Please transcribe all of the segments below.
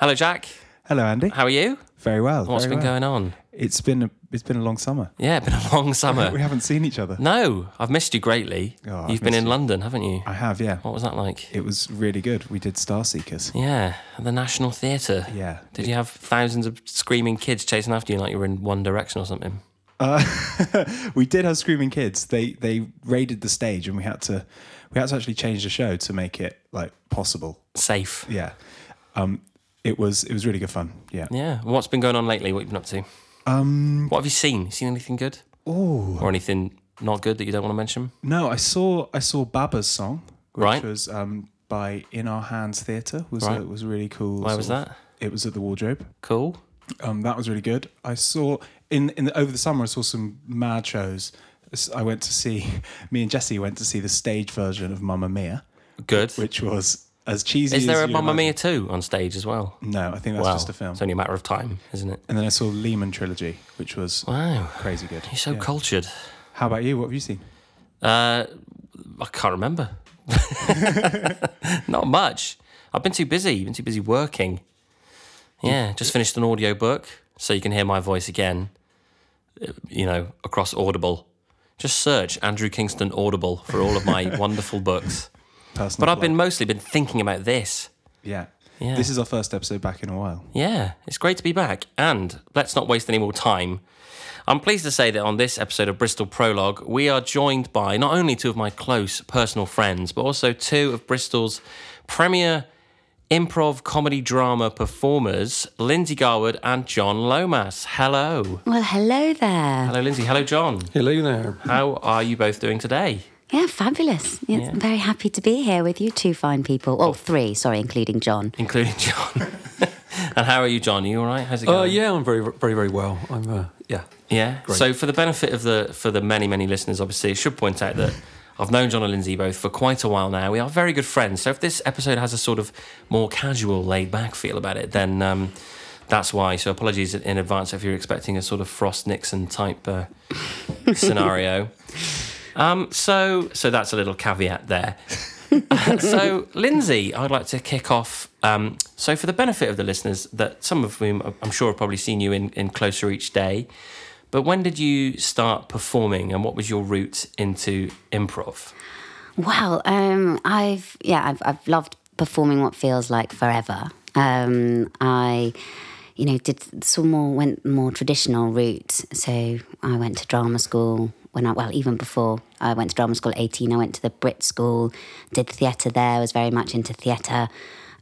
Hello, Jack. Hello, Andy. How are you? Very well. What's very been well. going on? It's been a it's been a long summer. Yeah, been a long summer. We haven't seen each other. no, I've missed you greatly. Oh, You've been in you. London, haven't you? I have, yeah. What was that like? It was really good. We did Star Seekers. Yeah, at the National Theatre. Yeah. Did you have thousands of screaming kids chasing after you like you were in One Direction or something? Uh, we did have screaming kids. They they raided the stage, and we had to we had to actually change the show to make it like possible. Safe. Yeah. Um. It was it was really good fun. Yeah. Yeah. What's been going on lately? What you've you been up to? Um. What have you seen? Seen anything good? Oh Or anything not good that you don't want to mention? no! I saw I saw Baba's song, which Right. was um by In Our Hands Theatre. Was Right. a, was really cool. Where was of- that? It was at the Wardrobe. Cool. Um, that was really good. I saw in in the, over the summer. I saw some mad shows. I went to see. Me and Jesse went to see the stage version of Mamma Mia, Good. which was as cheesy. Is there a Mamma Mia 2 on stage as well? No, I think that's wow. just a film. It's only a matter of time, isn't it? And then I saw Lehman trilogy, which was Wow. crazy good. You're so Yeah. cultured. How about you? What have you seen? Uh, I can't remember. Not much. I've been too busy. Been too busy working. Yeah, just finished an audio book, so you can hear my voice again. uh, You know, across Audible. Just search Andrew Kingston Audible for all of my wonderful books. Personal. But I've been mostly been thinking about this. yeah. Yeah. This is our first episode back in a while. Yeah, it's great to be back. And let's not waste any more time. I'm pleased to say that on this episode of Bristol Prologue, we are joined by not only two of my close personal friends, but also two of Bristol's premier improv comedy drama performers, Lindsay Garwood and John Lomas. Hello. Well, hello there. Hello, Lindsay. Hello, John. Hello there. How are you both doing today? Yeah, fabulous. Yeah, Yeah. I'm very happy to be here with you two fine people. Oh, three, sorry, including John. Including John. and how are you, John? Are you all right? How's it going? Uh, yeah, I'm very, very, very well. I'm, uh, yeah. Yeah. Great. So for the benefit of the for the many many listeners, obviously, I should point out that I've known John and Lindsay both for quite a while now. We are very good friends. So if this episode has a sort of more casual, laid back feel about it, then um, that's why. So apologies in advance if you're expecting a sort of Frost Nixon type uh, scenario. Um, so so that's a little caveat there. so, Lindsay, I'd like to kick off. Um, so, for the benefit of the listeners, that some of whom I'm sure have probably seen you in, in Closer Each Day, but when did you start performing and what was your route into improv? Well, um, I've yeah, I've, I've loved performing what feels like forever. Um, I, you know, did some more went more traditional route. So I went to drama school when I well even before I went to drama school at eighteen. I went to the Brit School, did theatre there. Was very much into theatre.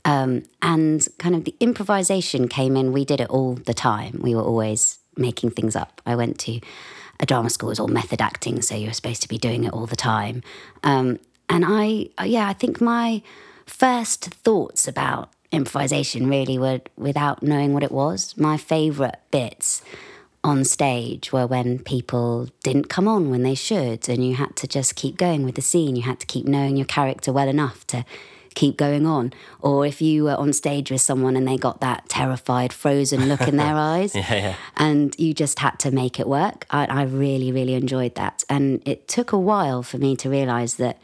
Um, and kind of the improvisation came in. We did it all the time. We were always making things up. I went to a drama school, it was all method acting, so you were supposed to be doing it all the time. Um, and I, yeah, I think my first thoughts about improvisation really were without knowing what it was. My favourite bits on stage were when people didn't come on when they should, and you had to just keep going with the scene. You had to keep knowing your character well enough to keep going on. Or if you were on stage with someone and they got that terrified, frozen look in their eyes, Yeah, yeah. and you just had to make it work. I, I really, really enjoyed that. And it took a while for me to realize that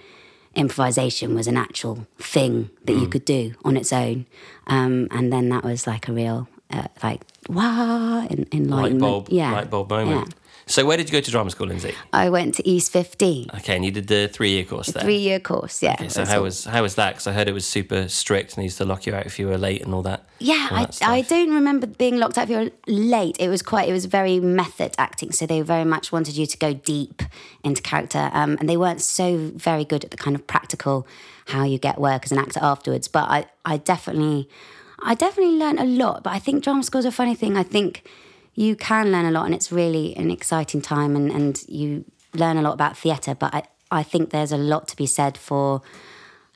improvisation was an actual thing that you could do on its own. Um, and then that was like a real, uh, like, wow, Light enlightenment. bulb, yeah. light bulb moment. Yeah. So, where did you go to drama school, Lindsay? I went to East 15, Okay, and you did the three year course there. three year course. Yeah. Okay, so how all- was how was that? Because I heard it was super strict and they used to lock you out if you were late and all that. Yeah, all I, that stuff. I don't remember being locked out if you were late. It was quite, it was very method acting. So they very much wanted you to go deep into character. Um, and they weren't so very good at the kind of practical how you get work as an actor afterwards. But I, I definitely, I definitely learned a lot. But I think drama school's a funny thing. I think you can learn a lot and it's really an exciting time and, and you learn a lot about theatre. But I, I think there's a lot to be said for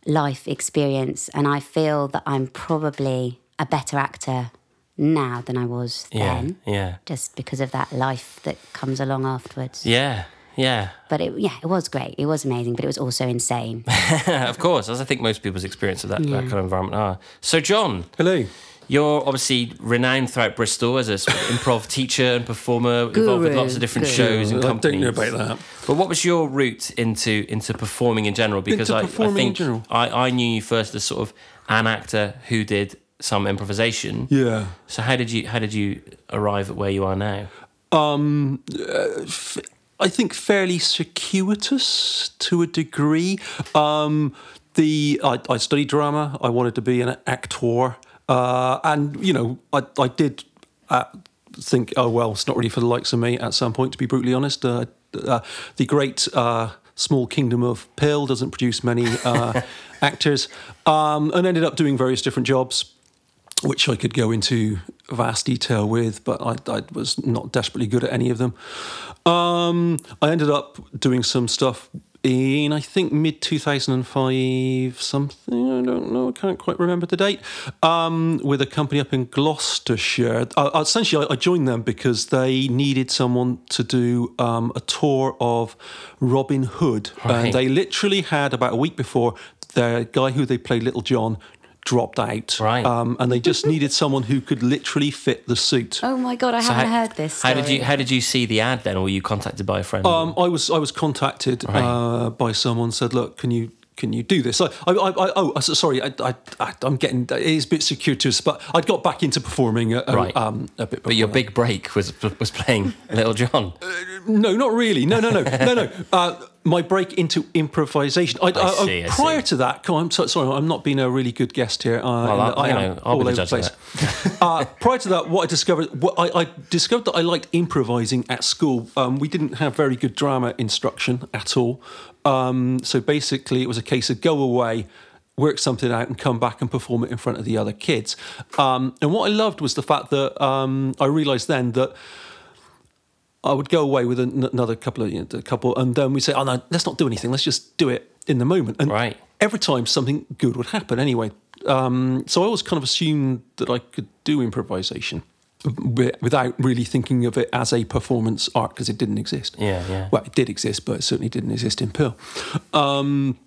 life experience and I feel that I'm probably a better actor now than I was Yeah, then yeah, just because of that life that comes along afterwards. yeah, yeah. But it yeah, it was great. It was amazing, but it was also insane. of course, as I think most people's experience of that, that kind of environment are. So, John, Hello. You're obviously renowned throughout Bristol as a sort of improv teacher and performer, involved with lots of different guru. shows and I don't know about that. But what was your route into into performing in general? Because I, I think? I, I knew you first as sort of an actor who did some improvisation. Yeah. So how did you how did you arrive at where you are now? Um, uh, f- I think fairly circuitous to a degree. Um, the I, I studied drama. I wanted to be an actor, uh, and you know, I I did uh, think, oh well, it's not really for the likes of me. At some point, to be brutally honest, uh, uh, the great. Uh, Small kingdom of Pill doesn't produce many uh, actors, um, and ended up doing various different jobs which I could go into vast detail with, but I, I was not desperately good at any of them. Um, I ended up doing some stuff in, I think, mid 2005, something, I don't know, I can't quite remember the date, um, with a company up in Gloucestershire. Uh, essentially, I, I joined them because they needed someone to do um, a tour of Robin Hood. Right. And they literally had, about a week before, the guy who they played Little John dropped out. Right. Um, and they just needed someone who could literally fit the suit. Oh my god, I So haven't how, heard this. How did you how did you see the ad then, or were you contacted by a friend? Um, I was I was contacted Right. uh, by someone said, look, can you can you do this? I, I, I, I oh, sorry, I, I, I, I'm getting it is a bit circuitous, but I'd got back into performing a, a, Right. um, a bit. but your before big break was was playing Little John. that. no, not really. No, no, no, no, no. Uh, my break into improvisation. I, I, see, I prior see. to that, come on, I'm so, sorry, I'm not being a really good guest here. Uh, Well, I- I am know, all the over of place. uh, prior to that, what I discovered, what I, I discovered that I liked improvising at school. Um, we didn't have very good drama instruction at all. Um, so basically, it was a case of go away, work something out, and come back and perform it in front of the other kids. Um, and what I loved was the fact that um, I realised then that. I would go away with an- another couple of you know, a couple, and then we say, "Oh no, let's not do anything. Let's just do it in the moment." And Right. every time something good would happen anyway. Um, so I always kind of assumed that I could do improvisation without really thinking of it as a performance art because it didn't exist. Yeah, yeah. Well, it did exist, but it certainly didn't exist in Pill. Um,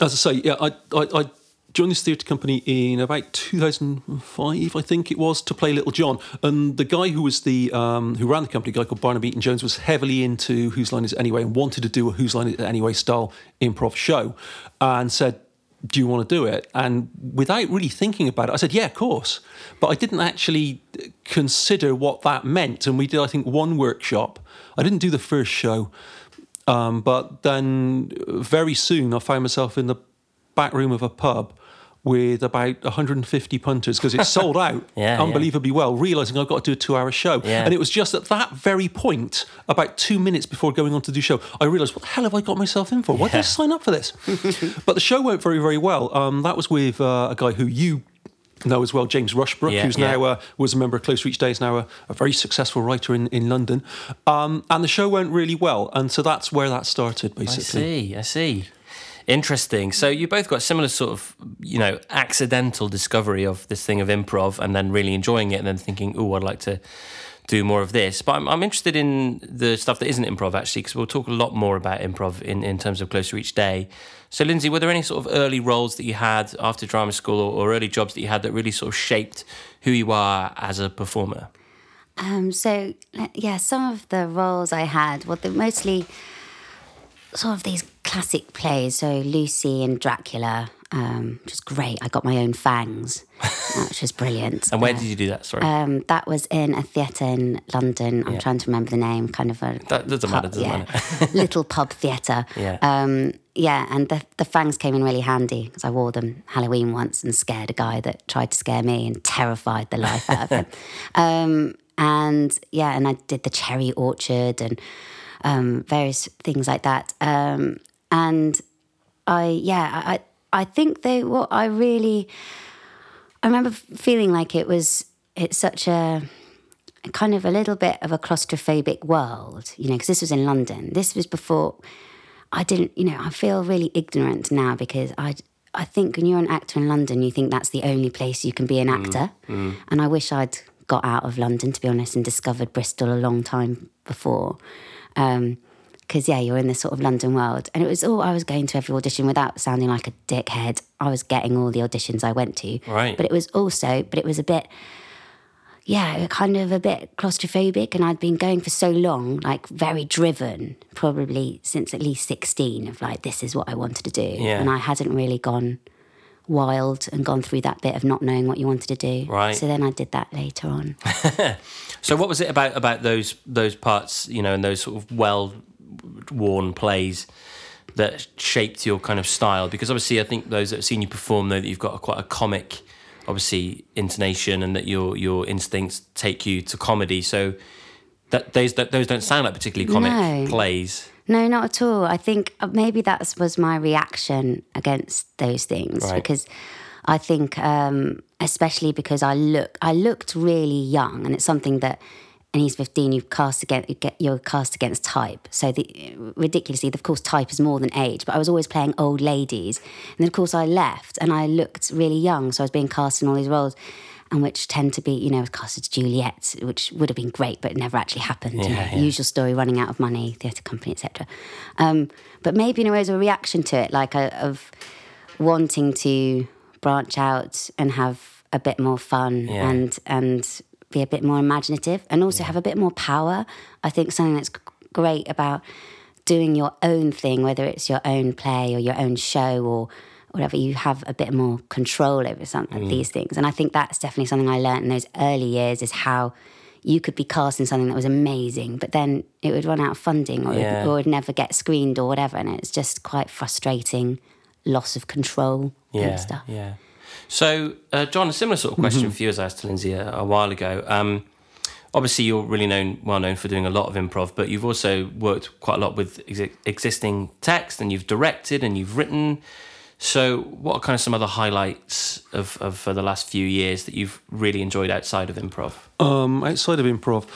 as I say, yeah, I, I, I joined this theatre company in about 2005, I think it was, to play Little John. And the guy who was the um, who ran the company, a guy called Barnaby Eaton Jones, was heavily into Whose Line Is It Anyway and wanted to do a Whose Line Is It Anyway style improv show, and said. Do you want to do it? And without really thinking about it, I said, "Yeah, of course." But I didn't actually consider what that meant. And we did, I think, one workshop. I didn't do the first show, um, but then very soon I found myself in the back room of a pub with about 150 punters because it sold out Yeah, yeah. unbelievably well, realizing I've got to do a two hour show. Yeah. And it was just at that very point, about two minutes before going on to do the show, I realized, what the hell have I got myself in for? Why did I sign up for this? but the show went very, very well. Um, that was with uh, a guy who you know as well, James Rushbrook, Yeah, who's yeah. now uh, was a member of Closer Each Days, now a, a very successful writer in, in London. Um, and the show went really well. And so that's where that started, basically. I see, I see. Interesting. So you both got similar sort of, you know, accidental discovery of this thing of improv and then really enjoying it and then thinking, oh, I'd like to do more of this. But I'm, I'm interested in the stuff that isn't improv actually, because we'll talk a lot more about improv in, in terms of Closer Each Day. So, Lindsay, were there any sort of early roles that you had after drama school or, or early jobs that you had that really sort of shaped who you are as a performer? Um, so yeah, some of the roles I had, well, they're mostly sort of these classic plays. So Lucy and Dracula, um, which is great. I got my own fangs, uh, which was brilliant. And where did you do that? Sorry. Um, that was in a theatre in London. I'm trying to remember the name. Kind of a That doesn't matter, doesn't yeah, little pub theatre. Yeah. Um, yeah, and the the fangs came in really handy because I wore them Halloween once and scared a guy that tried to scare me and terrified the life out of him. Um, and yeah, and I did the cherry orchard and um, various things like that. Um, and I yeah, I I think they what I really I remember feeling like it was it's such a kind of a little bit of a claustrophobic world, you know, because this was in London. This was before I didn't, you know, I feel really ignorant now because I I think when you're an actor in London, you think that's the only place you can be an actor. And I wish I'd got out of London, to be honest, and discovered Bristol a long time before. Um, because yeah, you're in this sort of London world, and it was all I was going to every audition without sounding like a dickhead. I was getting all the auditions I went to, Right. But it was also, but it was a bit, yeah, kind of a bit claustrophobic, and I'd been going for so long, like very driven, probably since at least sixteen, of like this is what I wanted to do, Yeah. and I hadn't really gone wild and gone through that bit of not knowing what you wanted to do. Right. So then I did that later on. So what was it about about those those parts, you know, and those sort of well worn plays that shaped your kind of style? Because obviously, I think those that have seen you perform know that you've got a, quite a comic, obviously, intonation, and that your your instincts take you to comedy. So that those that those don't sound like particularly comic No. plays. No, not at all. I think uh, maybe that was my reaction against those things Right. because I think, um, especially because I look, I looked really young, and it's something that. And he's fifteen. You cast against you get you're cast against type. So the ridiculously, of course, type is more than age. But I was always playing old ladies, and then of course I left, and I looked really young. So I was being cast in all these roles, and which tend to be, you know, I was cast as Juliet, which would have been great, but it never actually happened. you Yeah, know, yeah. Usual story, running out of money, theatre company, etc. Um, but maybe in a way, as a reaction to it, like a, of wanting to branch out and have a bit more fun Yeah. and and be a bit more imaginative and also have a bit more power. I think something that's great about doing your own thing, whether it's your own play or your own show or whatever, you have a bit more control over some Mm. of these things. And I think that's definitely something I learned in those early years is how you could be cast in something that was amazing, but then it would run out of funding or, Yeah. it, or it would never get screened or whatever. And it's just quite frustrating loss of control yeah, and stuff. Yeah. So, uh, John, a similar sort of question for you as I asked to Lindsay a, a while ago. Um, obviously, you're really known, well known for doing a lot of improv, but you've also worked quite a lot with exi- existing text, and you've directed and you've written. So, what are kind of some other highlights of, of for the last few years that you've really enjoyed outside of improv? Um, outside of improv,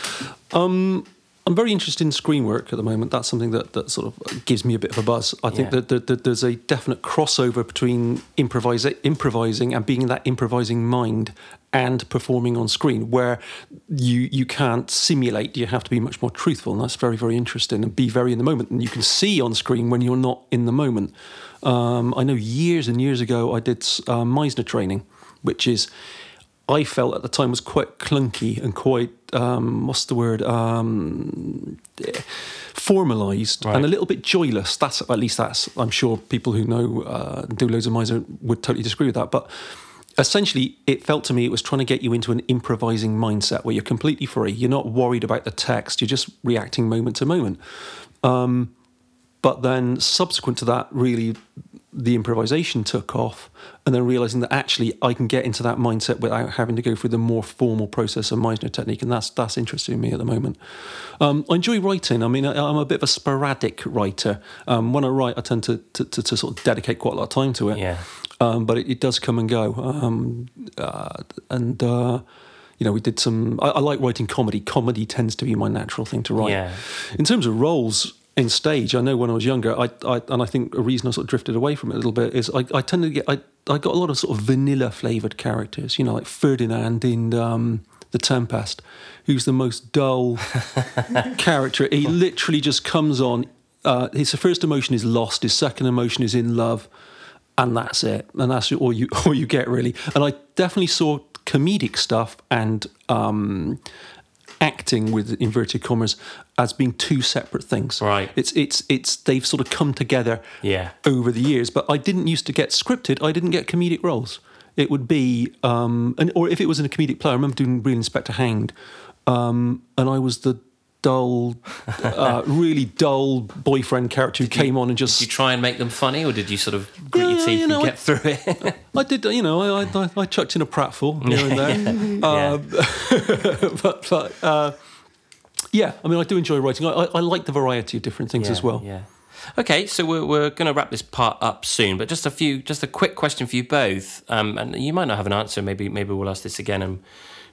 um, I'm very interested in screen work at the moment. That's something that, that sort of gives me a bit of a buzz. I think Yeah. that, that, that there's a definite crossover between improvisa- improvising and being that improvising mind and performing on screen, where you you can't simulate. You have to be much more truthful, and that's very very interesting. And be very in the moment, and you can see on screen when you're not in the moment. Um, I know years and years ago I did uh, Meisner training, which is I felt at the time was quite clunky and quite um, what's the word um, formalized Right. and a little bit joyless. That's at least that's I'm sure people who know uh, do loads of Meisner would totally disagree with that, but. Essentially, it felt to me it was trying to get you into an improvising mindset where you're completely free. You're not worried about the text. You're just reacting moment to moment. Um, but then subsequent to that, really, the improvisation took off, and then realizing that actually I can get into that mindset without having to go through the more formal process of Meisner technique, and that's that's interesting me at the moment. Um, I enjoy writing. I mean, I, I'm a bit of a sporadic writer. Um, when I write, I tend to, to, to, to sort of dedicate quite a lot of time to it. Yeah. Um, but it, it does come and go. Um, uh, and uh, you know, we did some. I, I like writing comedy. Comedy tends to be my natural thing to write. Yeah. In terms of roles in stage, I know when I was younger, I, I and I think a reason I sort of drifted away from it a little bit is I, I tended to get I, I got a lot of sort of vanilla flavored characters. You know, like Ferdinand in um, The Tempest, who's the most dull character. He literally just comes on. Uh, his first emotion is lost. His second emotion is in love, and that's it. And that's all you all you get really. And I definitely saw comedic stuff and um, acting with inverted commas as being two separate things. Right. It's it's it's they've sort of come together Yeah. over the years. But I didn't used to get scripted. I didn't get comedic roles. It would be, um, and or if it was in a comedic play, I remember doing Real Inspector Hound, um, and I was the dull, uh, really dull boyfriend character who came on and just Did you try and make them funny, or did you sort of grit Yeah, your teeth you know, and I- get through it? I did, you know, I, I, I chucked in a pratfall here and there. Um, but but uh, yeah, I mean, I do enjoy writing. I, I, I like the variety of different things as well. Yeah. Okay, so we're, we're going to wrap this part up soon, but just a few, just a quick question for you both, um, and you might not have an answer. Maybe maybe we'll ask this again and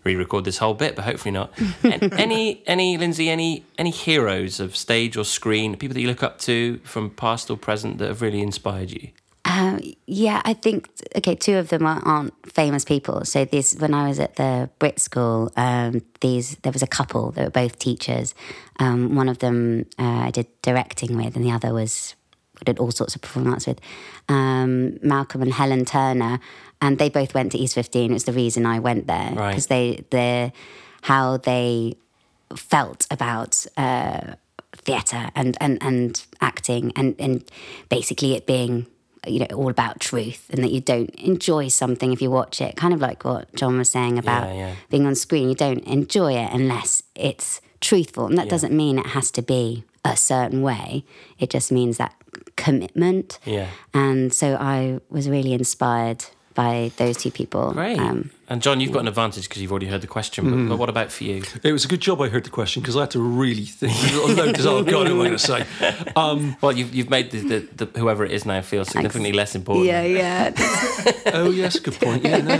re-record this whole bit, but hopefully not. An- any any Lindsay, any any heroes of stage or screen, people that you look up to from past or present that have really inspired you? Um, yeah, I think okay. Two of them are, aren't famous people. So this, when I was at the Brit School, um, these there was a couple. that were both teachers. Um, one of them uh, I did directing with, and the other was I did all sorts of performing arts with. Um, Malcolm and Helen Turner, and they both went to East Fifteen. It was the reason I went there Right. because they the how they felt about uh, theatre and, and, and acting and, and basically it being you know all about truth and that you don't enjoy something if you watch it. Kind of like what john was saying about Yeah, yeah. being on screen. You don't enjoy it unless it's truthful. And that doesn't mean it has to be a certain way. It just means that commitment. Yeah. and so i was really inspired by those two people Great. Um, and John, you've got an advantage because you've already heard the question. But, but what about for you? It was a good job I heard the question because I had to really think. Loads of, oh God, what am I going to say? Um, Well, you've, you've made the, the, the whoever it is now feel significantly less important. yeah yeah oh yes, good point. Yeah, no.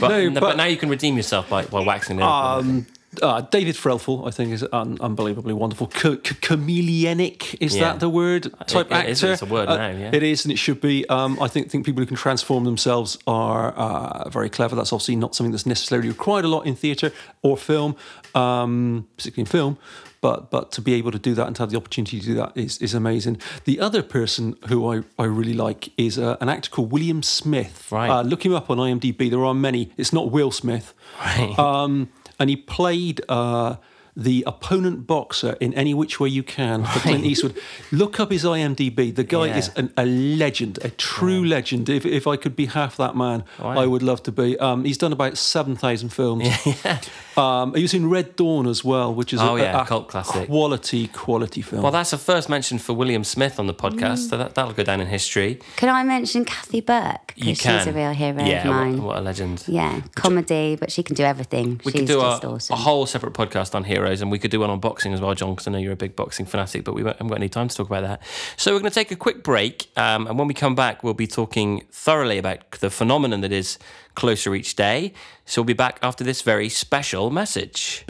But, No, no, but, but- now you can redeem yourself by, by waxing it. Um, uh, David Threlfall, I think, is un- unbelievably wonderful. C- c- chameleonic, is Yeah. that the word? Type it is, actor. it's a word Uh, now, yeah. It is, and it should be. Um, I think think people who can transform themselves are uh, very clever. That's obviously not something that's necessarily required a lot in theatre or film, um, particularly in film. But but to be able to do that and to have the opportunity to do that is, is amazing. The other person who I, I really like is uh, an actor called William Smith. Right. Uh, look him up on IMDb. There are many. It's not Will Smith. Right. Um, and he played uh, the opponent boxer in Any Which Way You Can for Clint Eastwood. Look up his IMDb. The guy Yeah. is an, a legend, a true legend. If, if I could be half that man, Wow. I would love to be. Um, he's done about 7,000 films. um, he was in Red Dawn as well, which is Oh, a, yeah, a cult classic. quality, quality film. well, that's a first mention for William Smith on the podcast, so that, that'll go down in history. Can I mention Kathy Burke? You can. she's a real hero yeah, of mine. What, what a legend. Yeah, comedy, but she can do everything. We she's could do a, awesome. a whole separate podcast on and we could do one on boxing as well, John, because I know you're a big boxing fanatic, but we haven't got any time to talk about that. So we're going to take a quick break, um, and when we come back, we'll be talking thoroughly about the phenomenon that is closer each day. So we'll be back after this very special message.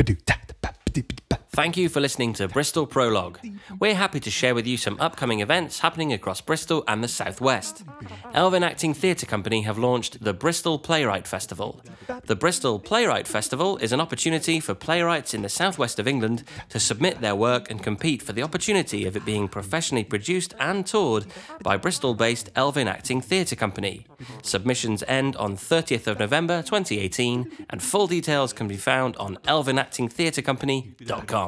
Thank you for listening to Bristol Prologue. We're happy to share with you some upcoming events happening across Bristol and the Southwest. Elvin Acting Theatre Company have launched the Bristol Playwright Festival. The Bristol Playwright Festival is an opportunity for playwrights in the southwest of England to submit their work and compete for the opportunity of it being professionally produced and toured by Bristol based Elvin Acting Theatre Company. Submissions end on 30th of November 2018, and full details can be found on elvinactingtheatrecompany.com.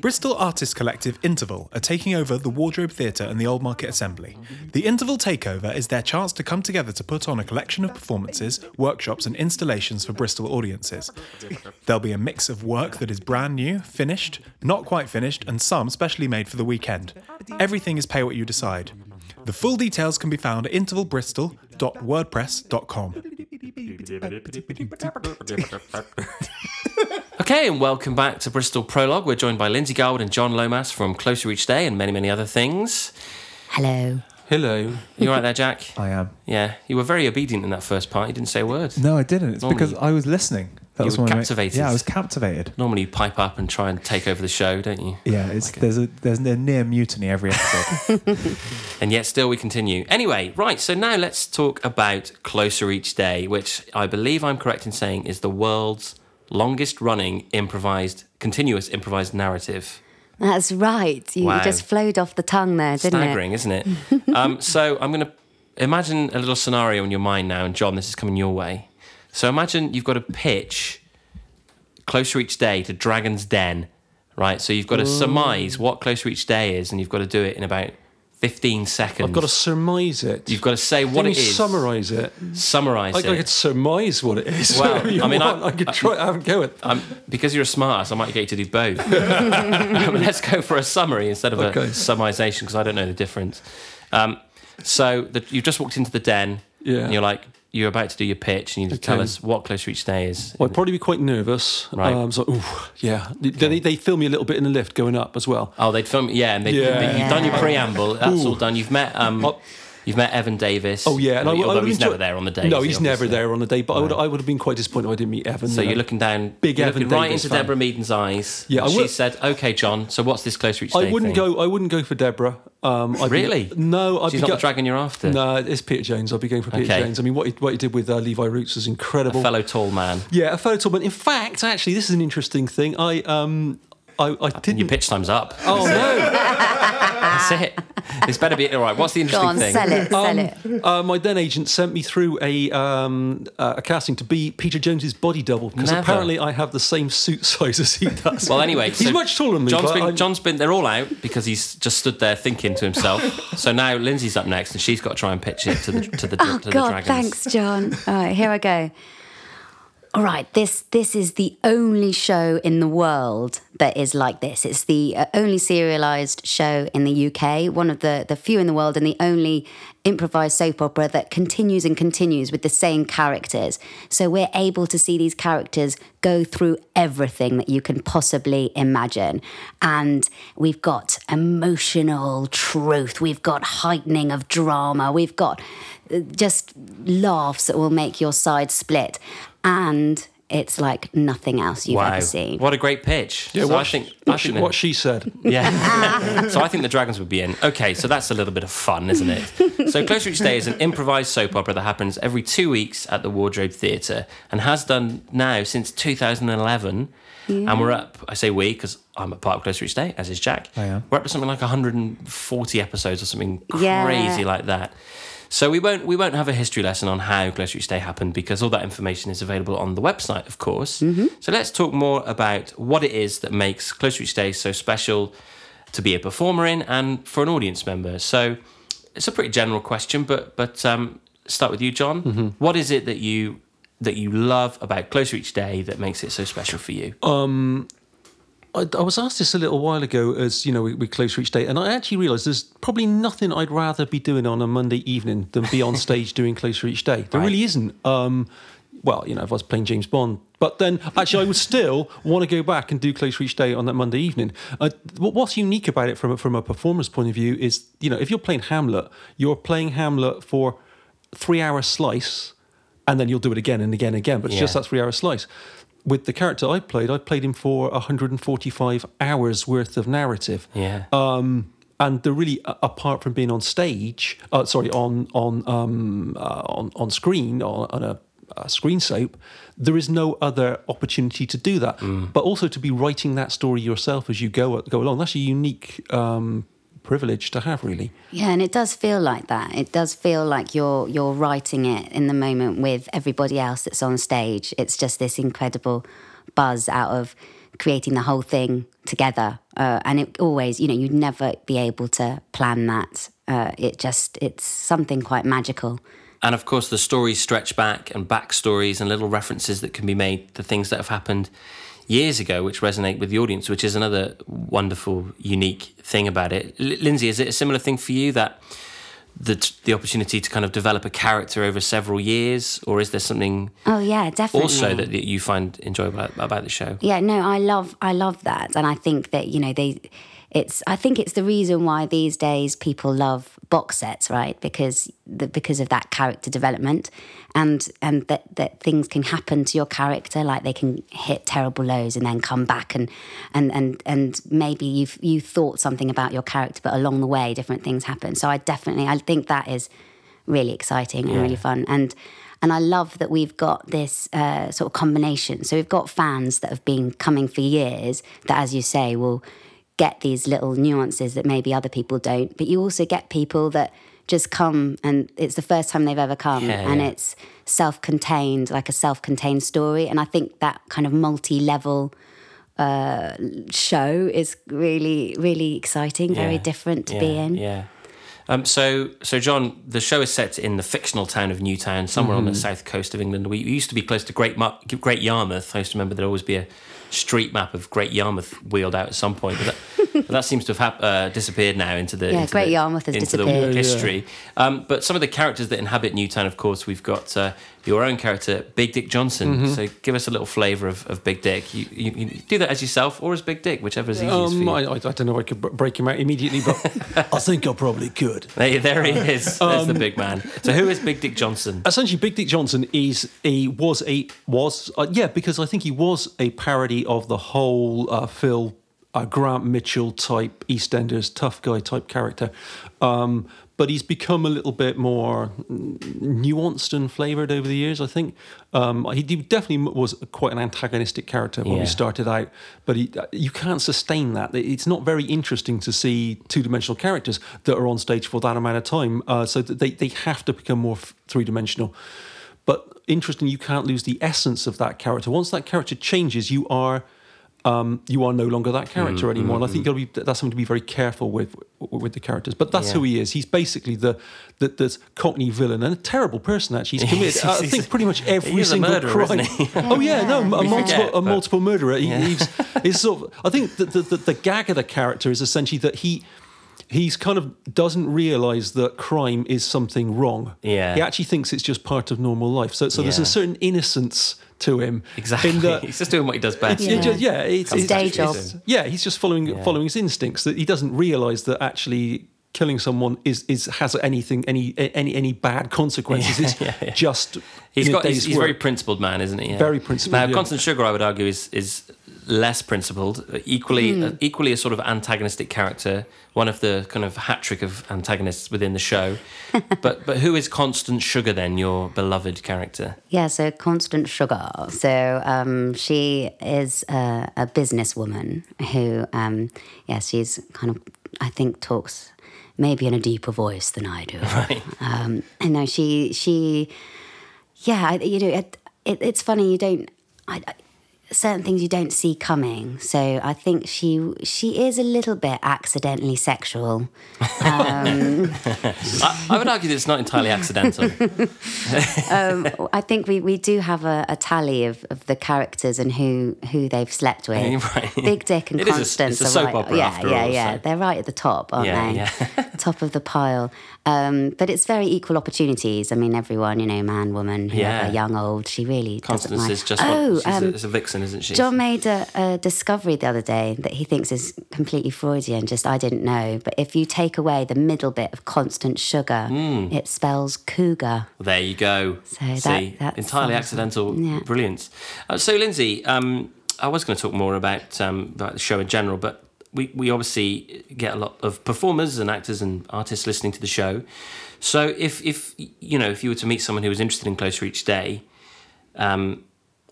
Bristol Artist Collective Interval are taking over the Wardrobe Theatre and the Old Market Assembly. The Interval Takeover is their chance to come together to put on a collection of performances, workshops, and installations for Bristol audiences. There'll be a mix of work that is brand new, finished, not quite finished, and some specially made for the weekend. Everything is pay what you decide. The full details can be found at intervalbristol.wordpress.com. Okay, and welcome back to Bristol Prologue. We're joined by Lindsay Garwood and John Lomas from Closer Each Day and many, many other things. Hello. Hello. You all right there, Jack? I am. Yeah, you were very obedient in that first part. You didn't say a word. No, I didn't. It's Normally- because I was listening. That You was were one of my- captivated. yeah, I was captivated. Normally you pipe up and try and take over the show, don't you? Yeah, it's there's a there's a near mutiny every episode. And yet still we continue. Anyway, right, so now let's talk about Closer Each Day, which I believe I'm correct in saying is the world's longest running improvised, continuous improvised narrative. That's right. You Wow. just flowed off the tongue there, didn't it? Staggering, isn't it? um, so I'm going to imagine a little scenario in your mind now, and John, this is coming your way. So imagine you've got to pitch Closer Each Day to Dragon's Den, right? So you've got to surmise what Closer Each Day is, and you've got to do it in about 15 seconds. I've got to surmise it. You've got to say what it you. Summarise it. Summarize I, it. I could surmise what it is. Well, I mean, I- I, could try. I haven't go it. Um, because you're a smartass, I might get you to do both. Um, let's go for a summary instead of Okay. a summarization because I don't know the difference. Um, so the, you've just walked into the den Yeah. and you're like, you're about to do your pitch and you just tell us what Closer Each Day is. Well, I'd probably be quite nervous. Right. Um, so, ooh, yeah. They, they, they film me a little bit in the lift going up as well. Oh, they'd film, yeah, and they, Yeah. they- you've done your preamble. That's Ooh. all done. You've met. Um, You've met Evan Davis. Oh yeah, and I, I although would he's enjoy- never there on the day. No, he's never there on the day. But I would I would have been quite disappointed if I didn't meet Evan. So you you're looking down, Big you're Evan right into fan. Deborah Meaden's eyes. Yeah, I she said, "Okay, John. So what's this closer each day?" I wouldn't thing? go. I wouldn't go for Deborah. Um, I'd be- Really? no, I'd She's be not go- the dragon you're after. No, it's Peter Jones. I'd be going for Peter Okay. Jones. I mean, what he, what he did with uh, Levi Roots was incredible. A fellow tall man. Yeah, a fellow tall man. in fact, actually, this is an interesting thing. I um, I, I didn't. Your pitch time's up. Oh no! That's it. This better be all right. What's the Go interesting on, thing? sell it, sell Um, it. uh, my then agent sent me through a um, uh, a casting to be Peter Jones's body double because Never. apparently I have the same suit size as he does. Well, anyway, he's so much taller than me. John's but been, John's been. They're all out because he's just stood there thinking to himself. so now Lindsay's up next, and she's got to try and pitch it to the to the, Oh to the God, dragons. thanks, John. All right, here I go. All right, this this is the only show in the world that is like this. It's the uh, only serialized show in the UK, one of the the few in the world, and the only improvised soap opera that continues and continues with the same characters. So we're able to see these characters go through everything that you can possibly imagine, and we've got emotional truth, we've got heightening of drama, we've got uh, just laughs that will make your side split. And it's like nothing else you've Wow, ever seen. what a great pitch! yeah, so what, I think what, I she, think that- what she said. Yeah. so I think the Dragons would be in. Okay, so that's a little bit of fun, isn't it? So Closer Each Day is an improvised soap opera that happens every two weeks at the Wardrobe Theatre and has done now since 2011. And we're up, I say we, because I'm a part of Closer Each Day, as is Jack. I am. We're up to something like 140 episodes or something Yeah. crazy like that. So we won't we won't have a history lesson on how Closer Each Day happened because all that information is available on the website, of course. Mm-hmm. So let's talk more about what it is that makes Closer Each Day so special to be a performer in and for an audience member. So it's a pretty general question, but but um, start with you, John. Mm-hmm. What is it that you that you love about Closer Each Day that makes it so special for you? Um, I, I was asked this a little while ago as, you know, we, we close each day, and I actually realised there's probably nothing I'd rather be doing on a Monday evening than be on stage doing Closer Each Day. There Right. really isn't. Um, well, you know, if I was playing James Bond. But then, actually, I would still want to go back and do Closer Each Day on that Monday evening. Uh, what's unique about it from a, from a performer's point of view is, you know, if you're playing Hamlet, you're playing Hamlet for three hour slice, and then you'll do it again and again and again. But it's just that three hour slice. With the character I played, I played him for 145 hours worth of narrative. Yeah. Um, and the really, apart from being on stage, uh, sorry, on on um, uh, on on screen on, on a, a screen soap, there is no other opportunity to do that. Mm. But also to be writing that story yourself as you go go along. That's a unique um, privilege to have, really. Yeah, and it does feel like that. It does feel like you're you're writing it in the moment with everybody else that's on stage. It's just this incredible buzz out of creating the whole thing together. Uh, and it always, you know, you'd never be able to plan that. Uh, it just it's something quite magical. And of course, the stories stretch back and backstories and little references that can be made to things that have happened years ago, which resonate with the audience, which is another wonderful, unique thing about it. L- Lindsay, is it a similar thing for you that the the opportunity to kind of develop a character over several years, or is there something Oh yeah, definitely. also that, that you find enjoyable about, about the show? Yeah, no, I love I love that, and I think that you know they, it's I think it's the reason why these days people love box sets, right? Because the, because of that character development, and and that that things can happen to your character, like they can hit terrible lows and then come back, and and and and maybe you've you thought something about your character, but along the way different things happen. So I definitely I think that is really exciting and really fun and and I love that we've got this uh, sort of combination. So we've got fans that have been coming for years that, as you say, will get these little nuances that maybe other people don't. But you also get people that just come and it's the first time they've ever come Yeah, and yeah. it's self-contained, like a self-contained story. And I think that kind of multi-level uh, show is really, really exciting, very different to yeah, be in. Yeah. Um, so, so John, the show is set in the fictional town of Newtown, somewhere on the south coast of England. We used to be close to Great Mar- Great Yarmouth. I used to remember there'd always be a street map of Great Yarmouth wheeled out at some point. But that, But that seems to have hap- uh, disappeared now into the Yeah, into Great the, Yarmouth has into the disappeared. walk Yeah, yeah. history. Um, but some of the characters that inhabit Newtown, of course, we've got uh, your own character, Big Dick Johnson. Mm-hmm. So give us a little flavour of, of Big Dick. You, you, you do that as yourself or as Big Dick, whichever is easiest Um, for I, you. I, I don't know if I could br- break him out immediately, but I think I probably could. There, there he is. There's Um, the big man. So who is Big Dick Johnson? Essentially, Big Dick Johnson is a was a was uh, yeah because I think he was a parody of the whole uh, Phil uh, Grant Mitchell type EastEnders tough guy type character, um, but he's become a little bit more nuanced and flavored over the years. I think um, he, he definitely was quite an antagonistic character when Yeah. we started out, but he, uh, you can't sustain that. It's not very interesting to see two dimensional characters that are on stage for that amount of time. Uh, so they they have to become more three dimensional. But interesting, you can't lose the essence of that character. Once that character changes, you are um, you are no longer that character Mm-hmm, anymore. And I think you've be, that's something to be very careful with with the characters. But that's Yeah. who he is. He's basically the the, the Cockney villain and a terrible person. Actually, he's committed. I He's- think pretty much every he is a single murderer, crime. oh yeah, no, a We multiple forget, a multiple murderer. He, Yeah. he's, he's sort of. I think that the, the the gag of the character is essentially that he. He's kind of doesn't realise that crime is something wrong. Yeah. He actually thinks it's just part of normal life. So, so there's a certain innocence to him. Exactly. In that He's just doing what he does best. it's, Yeah. just- yeah, it's, Comes His day naturally job. yeah, he's just following Yeah. following his instincts. That he doesn't realise that actually killing someone is is has anything any any any bad consequences. It's Yeah, yeah. just He's in a got. He's, he's a very principled man, isn't he? Yeah. Very principled, Now, yeah. Constance Sugar, I would argue, is is less principled. uh, Equally, Hmm. uh, equally a sort of antagonistic character. One of the kind of hat trick of antagonists within the show. but but who is Constance Sugar then? Your beloved character. Yeah, so Constance Sugar. So um, she is a, a businesswoman who, um, yeah, she's kind of, I think, talks maybe in a deeper voice than I do. Right. Um, I know she, she, yeah, you know, it, it, it's funny you don't, I, certain things you don't see coming. So I think she, she is a little bit accidentally sexual. I, I would argue that it's not entirely accidental. um, I think we, we do have a, a tally of, of the characters and who, who they've slept with. Right. Big Dick and It is a- Constance it's a are soap right. opera yeah, yeah, all, yeah. so- They're right at the top, aren't Yeah, they? yeah. top of the pile. Um, but it's very equal opportunities. I mean, everyone, you know, man, woman, whoever, Yeah. young, old. She really doesn't Constance mind. is just oh, she's um, a, it's a vixen, isn't she? John made a, a discovery the other day that he thinks is completely Freudian, just I didn't know. But if you take away the middle bit of Constance Sugar, Hmm. it spells cougar. There you go. So that- See, that's, entirely um, accidental yeah. brilliance. Uh, so, Lindsay, um, I was going to talk more about um, about the show in general, but we, we obviously get a lot of performers and actors and artists listening to the show. So, if if you know if you were to meet someone who was interested in Closer Each Day, um,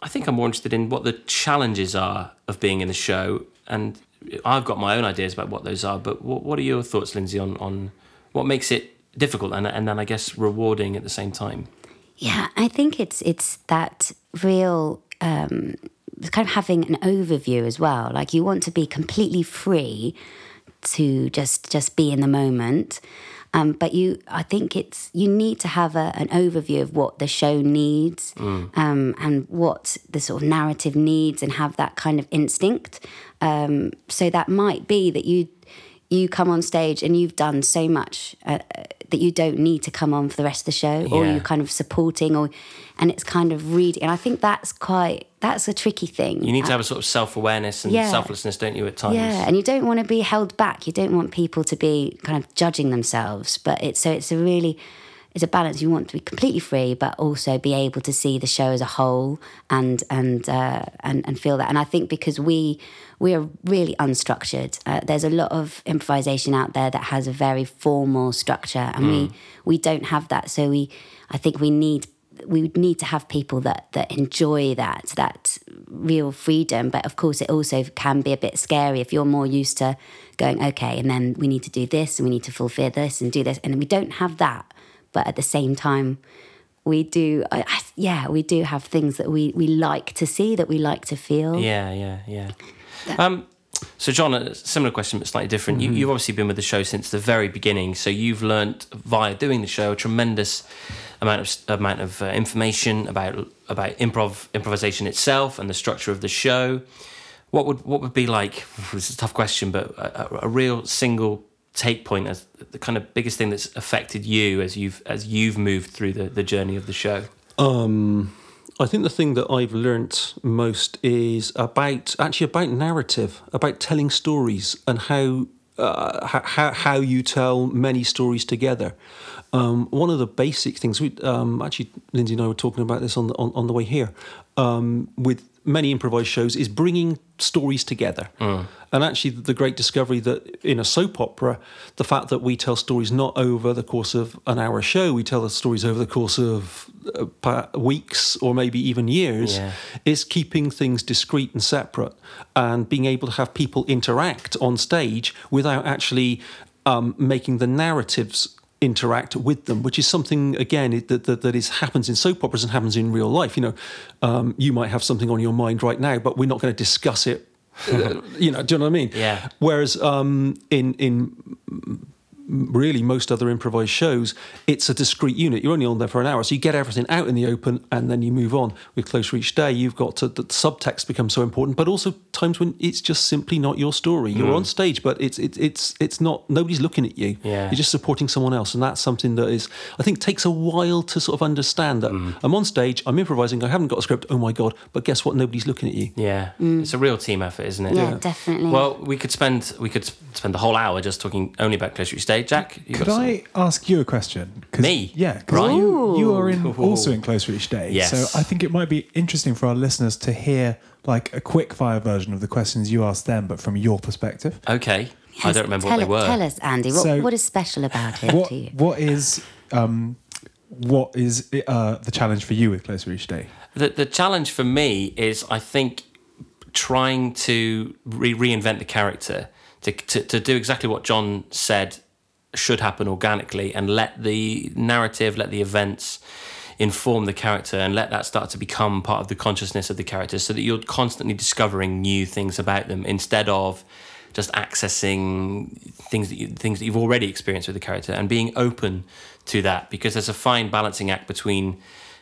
I think I'm more interested in what the challenges are of being in the show, and I've got my own ideas about what those are. But what, what are your thoughts, Lindsay, on on what makes it difficult and and then I guess rewarding at the same time? Yeah, I think it's it's that real um, kind of having an overview as well. Like you want to be completely free to just just be in the moment. Um, but you, I think it's you need to have a, an overview of what the show needs um, and what the sort of narrative needs, and have that kind of instinct. Um, so that might be that you you come on stage and you've done so much uh, uh, that you don't need to come on for the rest of the show, or Yeah. you're kind of supporting, or and it's kind of reading. And I think that's quite that's a tricky thing. You need to have a sort of self awareness and Yeah. selflessness, don't you, at times? Yeah, and you don't want to be held back. You don't want people to be kind of judging themselves. But it's so it's a really it's a balance. You want to be completely free, but also be able to see the show as a whole and and uh, and and feel that. And I think because we we are really unstructured. Uh, there's a lot of improvisation out there that has a very formal structure, and we we don't have that. So we I think we need we would need to have people that that enjoy that that real freedom but of course it also can be a bit scary if you're more used to going okay and then we need to do this and we need to fulfill this and do this and we don't have that but at the same time we do I, I, yeah we do have things that we we like to see that we like to feel Yeah, yeah, yeah. Um, so, John, a similar question, but slightly different. You, you've obviously been with the show since the very beginning, so you've learnt via doing the show a tremendous amount of amount of uh, information about about improv improvisation itself and the structure of the show. what would what would be like? This is a tough question, but a, a, a real single take point as the kind of biggest thing that's affected you as you've as you've moved through the, the journey of the show. Um, I think the thing that I've learnt most is about actually about narrative, about telling stories and how uh, how how you tell many stories together. Um, one of the basic things we um, actually Lindsay and I were talking about this on the, on, on the way here um, with many improvised shows is bringing stories together. And actually, the great discovery that in a soap opera, the fact that we tell stories not over the course of an hour show, we tell the stories over the course of uh, weeks or maybe even years, Yeah. is keeping things discreet and separate and being able to have people interact on stage without actually um, making the narratives interact with them, which is something again that, that that is happens in soap operas and happens in real life. You know, um, you might have something on your mind right now, but we're not going to discuss it. you know, do you know what I mean? Yeah. Whereas um, in in really most other improvised shows, it's a discrete unit. You're only on there for an hour, so you get everything out in the open and then you move on. With Closer Each Day, you've got to, the subtext becomes so important, but also times when it's just simply not your story. You're hmm. on stage, but it's it's it's it's not. Nobody's looking at you. Yeah. You're just supporting someone else, and that's something that is I think takes a while to sort of understand that hmm. I'm on stage, I'm improvising, I haven't got a script. Oh my god! But guess what? Nobody's looking at you. Yeah, hmm. it's a real team effort, isn't it? Yeah, definitely. Well, we could spend we could spend the whole hour just talking only about Closer Each Day. Jack, you Could got I ask you a question? 'Cause- Me? Yeah, 'cause Right. you, you are in also in Closer Each Day. Yes. So I think it might be interesting for our listeners to hear like a quick fire version of the questions you asked them, but from your perspective. Okay, I don't remember tell what they it- were. Tell us, Andy, what, So- what is special about it What to you? what is um, what is uh, the challenge for you with Closer Each Day? The the challenge for me is I think trying to re- reinvent the character to, to to do exactly what John said should happen organically and let the narrative, let the events inform the character and let that start to become part of the consciousness of the character so that you're constantly discovering new things about them instead of just accessing things that you, things that you've already experienced with the character and being open to that because there's a fine balancing act between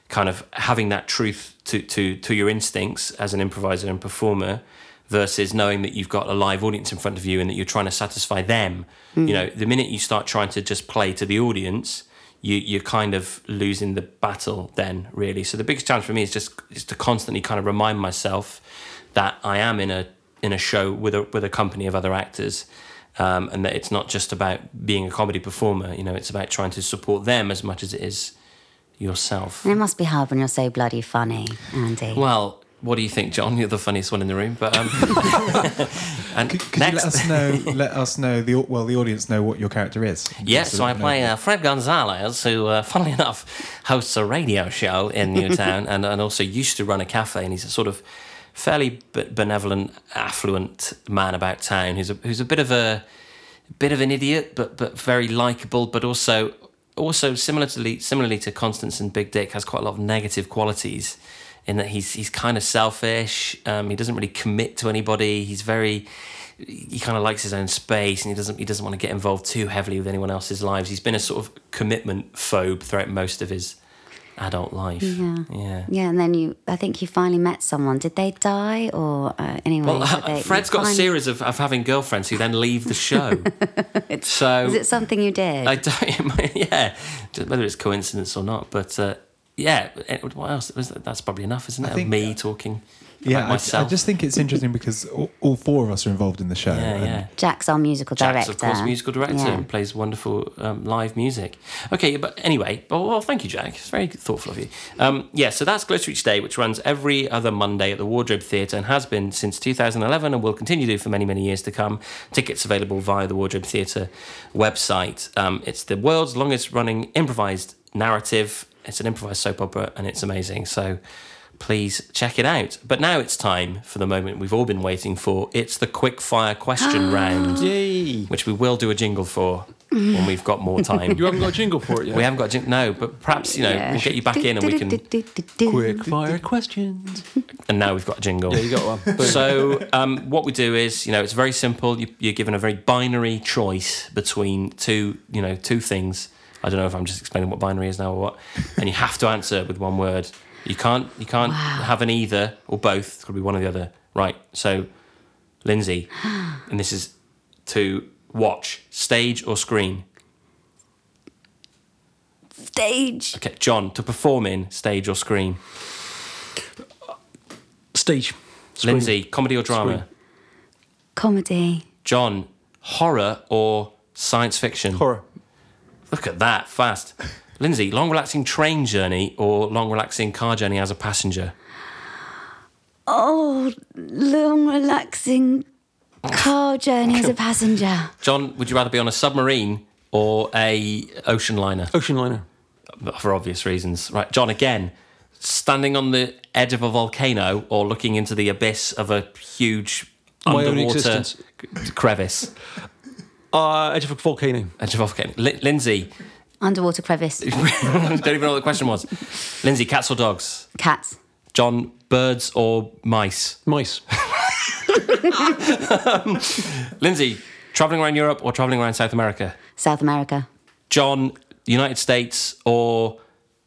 kind of having that truth to, to, to your instincts as an improviser and performer versus knowing that you've got a live audience in front of you and that you're trying to satisfy them. You know, the minute you start trying to just play to the audience, you, you're kind of losing the battle then, really. So the biggest challenge for me is just is to constantly kind of remind myself that I am in a in a show with a with a company of other actors. Um, and that it's not just about being a comedy performer, you know, it's about trying to support them as much as it is yourself. It must be hard when you're so bloody funny, Andy. Well, what do you think, John? You're the funniest one in the room. But um, and Could, could next, you let us know? let us know the well, the audience know what your character is. yes, so I play uh, Fred Gonzalez, who, uh, funnily enough, hosts a radio show in Newtown and, and also used to run a cafe. And he's a sort of fairly be- benevolent, affluent man about town who's a, who's a bit of a bit of an idiot, but but very likable, but also also similarly similarly to Constance and Big Dick has quite a lot of negative qualities in that he's he's kind of selfish. Um, he doesn't really commit to anybody. He's very he kind of likes his own space and he doesn't he doesn't want to get involved too heavily with anyone else's lives. He's been a sort of commitment phobe throughout most of his adult life. Yeah. Yeah. Yeah, and then you, I think you finally met someone. Did they die or uh, anyway? Well, they- Fred's got a series of, of having girlfriends who then leave the show. so Is it something you did? I don't. Yeah, whether it's coincidence or not, but uh, yeah. eh, What else? Was That's probably enough, isn't it? I think- of me talking Yeah, about I, I just think it's interesting because all, all four of us are involved in the show. yeah, yeah. Jack's our musical director. Jack's, of course, musical director Yeah. and plays wonderful um, live music. Okay, but anyway, well, well, thank you, Jack. It's very thoughtful of you. Um, yeah, so that's Closer Each Day, which runs every other Monday at the Wardrobe Theatre and has been since 2011 and will continue to for many, many years to come. Tickets available via the Wardrobe Theatre website. Um, it's the world's longest running improvised narrative. It's an improvised soap opera and it's amazing. So please check it out. But now it's time for the moment we've all been waiting for. It's the quick fire question round Yay! which we will do a jingle for when we've got more time. You haven't got a jingle for it yet. we haven't got a jingle, no, but perhaps you know Yeah. we'll get you back in and we can. quick fire questions. And now we've got a jingle. Yeah, you got one. Boom. So um, what we do is, you know, it's very simple. You, you're given a very binary choice between two, you know, two things. I don't know if I'm just explaining what binary is now or what. And you have to answer with one word. You can't, you can't have an either or both. It's got to be one or the other. Right. So Lindsay, and this is to watch stage or screen. Stage. Okay, John, to perform in stage or screen. Stage. Screen. Lindsay, comedy or drama. Screen. Comedy. John, horror or science fiction. Horror. Look at that, fast. Lindsay, long relaxing train journey or long relaxing car journey as a passenger. Oh, long, relaxing car journey as a passenger. John, would you rather be on a submarine or a ocean liner? Ocean liner. For obvious reasons. Right, John, again, standing on the edge of a volcano or looking into the abyss of a huge My own underwater existence. crevice. Uh, edge of a volcano. Edge of a volcano. Li- Lindsay, Underwater crevice. don't even know what the question was. Lindsay, cats or dogs? Cats. John, birds or mice? Mice. Lindsay, traveling around Europe or traveling around South America? South America. John, United States or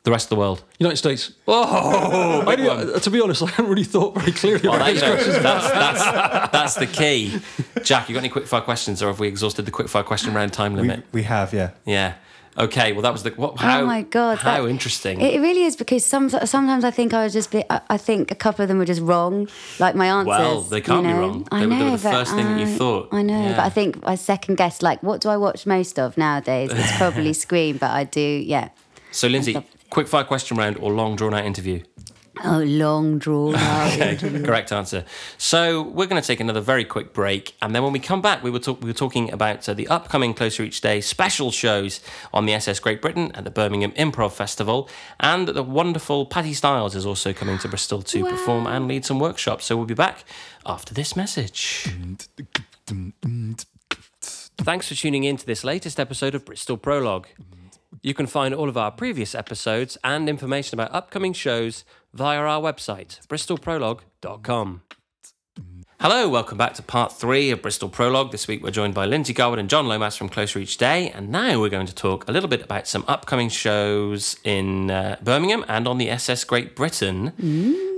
the rest of the world? United States. Oh, I do- to be honest, I haven't really thought very clearly Oh, about that, this you question. that's, that's, that's the key. Jack, you got any quickfire questions or have we exhausted the quickfire question round time limit? we have, yeah. Yeah. Okay, well, that was the. What, oh how, oh my god! How that- interesting. It really is because some sometimes I think I was just be, I I think a couple of them were just wrong, like my answers. Well, they can't you be wrong. I They were- know, they were the but first thing that you I- thought. I know, Yeah. but I think I second guessed like what do I watch most of nowadays? It's probably Scream, but I do yeah. so, Lindsay, Stuff. quickfire question round or long drawn out interview? Oh, long drawn out. Okay, correct answer. So we're going to take another very quick break, and then when we come back, we were, talk- we were talking about uh, the upcoming Closer Each Day special shows on the SS Great Britain at the Birmingham Improv Festival, and the wonderful Patti Stiles is also coming to Bristol to perform and lead some workshops. So we'll be back after this message. Thanks for tuning in to this latest episode of Bristol Prologue. You can find all of our previous episodes and information about upcoming shows via our website, bristolprologue.com. Hello, welcome back to part three of Bristol Prologue. This week we're joined by Lindsay Garwood and John Lomas from Closer Each Day, and now we're going to talk a little bit about some upcoming shows in uh, Birmingham and on the SS Great Britain.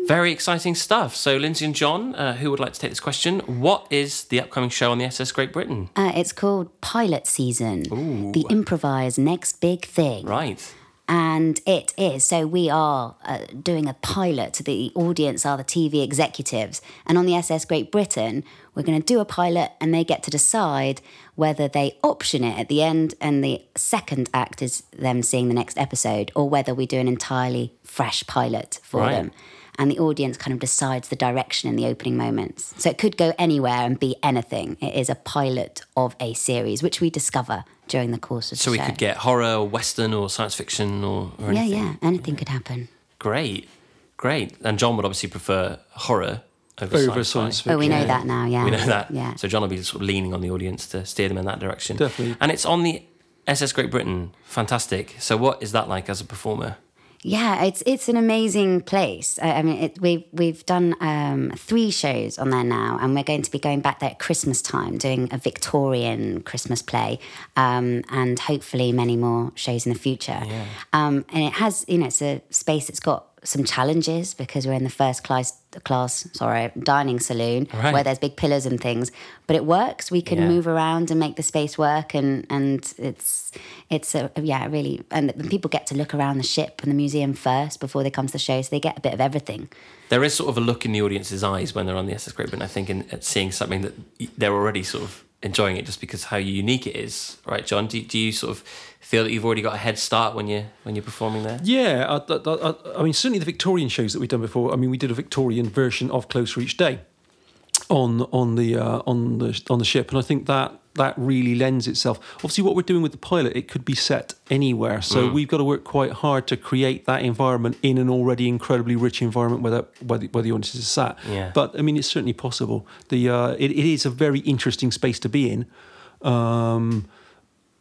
Very exciting stuff. So, Lindsay and John, uh, who would like to take this question? What is the upcoming show on the SS Great Britain? Uh, it's called Pilot Season, the improvised next big thing. Right. And it is. So we are uh, doing a pilot. The audience are the TV executives. And on the SS Great Britain, we're going to do a pilot and they get to decide whether they option it at the end and the second act is them seeing the next episode or whether we do an entirely fresh pilot for Right. them. And the audience kind of decides the direction in the opening moments. So it could go anywhere and be anything. It is a pilot of a series, which we discover during the course of So the we could get horror, or western, or science fiction, or, or yeah, anything. yeah, anything could happen. Great, great. And John would obviously prefer horror over, Over sci-fi. science fiction. Oh, we know Yeah. that now. Yeah, We know that. Yeah. So John will be sort of leaning on the audience to steer them in that direction. Definitely. And it's on the SS Great Britain. Fantastic. So what is that like as a performer? Yeah, it's it's an amazing place. I, I mean, it, we've we've done um, three shows on there now, and we're going to be going back there at Christmas time, doing a Victorian Christmas play, um, and hopefully many more shows in the future. Um, and it has, you know, it's a space that's got some challenges because we're in the first class class sorry dining saloon Right. where there's big pillars and things but it works we can Yeah. move around and make the space work and and it's it's a yeah really and people get to look around the ship and the museum first before they come to the show so they get a bit of everything There is sort of a look in the audience's eyes when they're on the SS Great Britain, I think, in at seeing something that they're already sort of enjoying it just because how unique it is, right, John? Do, do you sort of feel that you've already got a head start when you when you're performing there? Yeah, I, I, I, I mean, certainly the Victorian shows that we've done before. I mean, we did a Victorian version of Closer Each Day on on the uh, on the on the ship, and I think that that really lends itself. Obviously, what we're doing with the pilot, it could be set anywhere, so we've got to work quite hard to create that environment in an already incredibly rich environment where that, where, the, where the audience is sat. Yeah. But I mean, it's certainly possible. The uh, it, it is a very interesting space to be in. Um,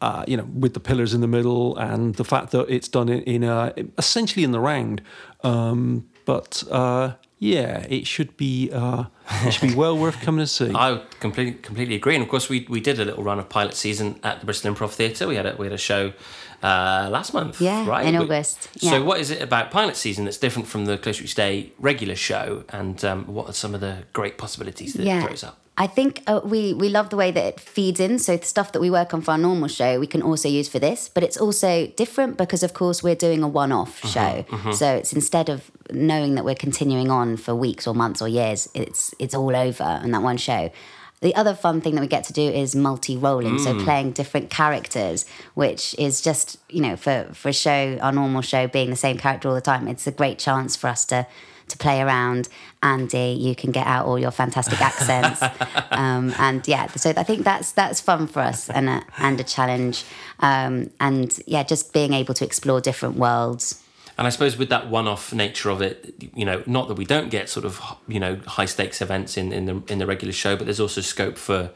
uh, you know, with the pillars in the middle and the fact that it's done in, in uh, essentially in the round. Um, but uh, yeah, it should be uh, it should be well worth coming to see. I completely completely agree. And of course, we we did a little run of pilot season at the Bristol Improv Theatre. We had a we had a show uh, last month. Yeah, right in We- August. So, what is it about pilot season that's different from the Closer Each Day regular show? And um, what are some of the great possibilities that it throws up? I think uh, we we love the way that it feeds in. So the stuff that we work on for our normal show, we can also use for this. But it's also different because, of course, we're doing a one-off uh-huh, show. Uh-huh. So it's instead of knowing that we're continuing on for weeks or months or years, it's it's all over on that one show. The other fun thing that we get to do is multi-rolling, so mm. playing different characters, which is just you know for for a show, our normal show being the same character all the time. It's a great chance for us to to play around. Andy, you can get out all your fantastic accents, um, and yeah. So I think that's that's fun for us and a, and a challenge, um, and yeah, just being able to explore different worlds. And I suppose with that one-off nature of it, you know, not that we don't get sort of you know high stakes events in, in the in the regular show, but there's also scope for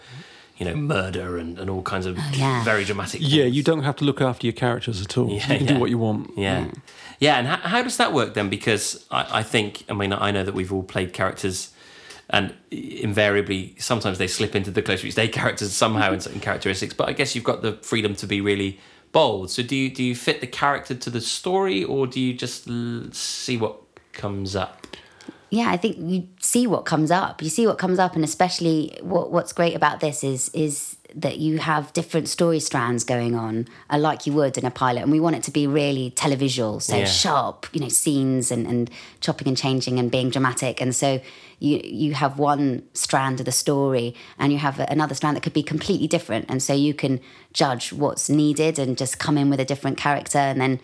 you know murder and, and all kinds of yeah. very dramatic. Yeah, you don't have to look after your characters at all. Yeah, you can yeah. do what you want. Yeah, yeah. And how, how does that work then? Because I, I think, I mean, I know that we've all played characters, and invariably, sometimes they slip into the Closer Each Day characters somehow in certain characteristics. But I guess you've got the freedom to be really bold. So do you do you fit the character to the story, or do you just l- see what comes up? yeah, I think you see what comes up. You see what comes up, and especially what what's great about this is is that you have different story strands going on, uh, like you would in a pilot, and we want it to be really televisual, so Yeah. sharp, you know, scenes and and chopping and changing and being dramatic, and so. You, you have one strand of the story and you have another strand that could be completely different and so you can judge what's needed and just come in with a different character and then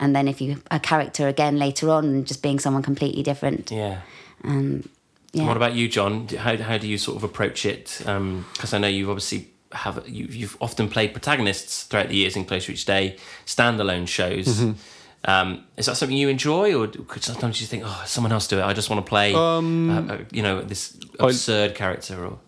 and then if you a character again later on and just being someone completely different Yeah. um, yeah. What about you, John? How, how do you sort of approach it? Because I know you've obviously have you, you've often played protagonists throughout the years in Closer Each Day, standalone shows. Mm-hmm. Um, is that something you enjoy, or could sometimes you think, oh, someone else do it? I just want to play, Um, uh, uh, you know, this absurd character, or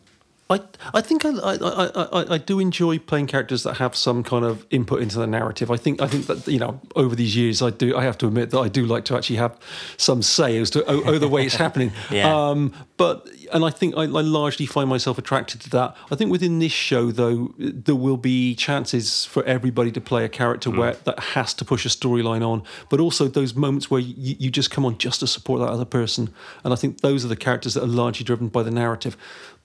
I, I think I, I, I, I, do enjoy playing characters that have some kind of input into the narrative. I think I think that you know over these years I do I have to admit that I do like to actually have some say as to oh, oh the way it's happening. Yeah. Um, but and I think I, I largely find myself attracted to that. I think within this show though there will be chances for everybody to play a character where that has to push a storyline on, but also those moments where you, you just come on just to support that other person. And I think those are the characters that are largely driven by the narrative.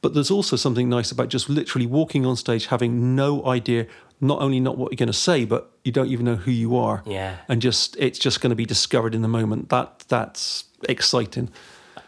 But there's also something nice about just literally walking on stage, having no idea, not only not what you're going to say, but you don't even know who you are. Yeah. And just it's just going to be discovered in the moment. That that's exciting.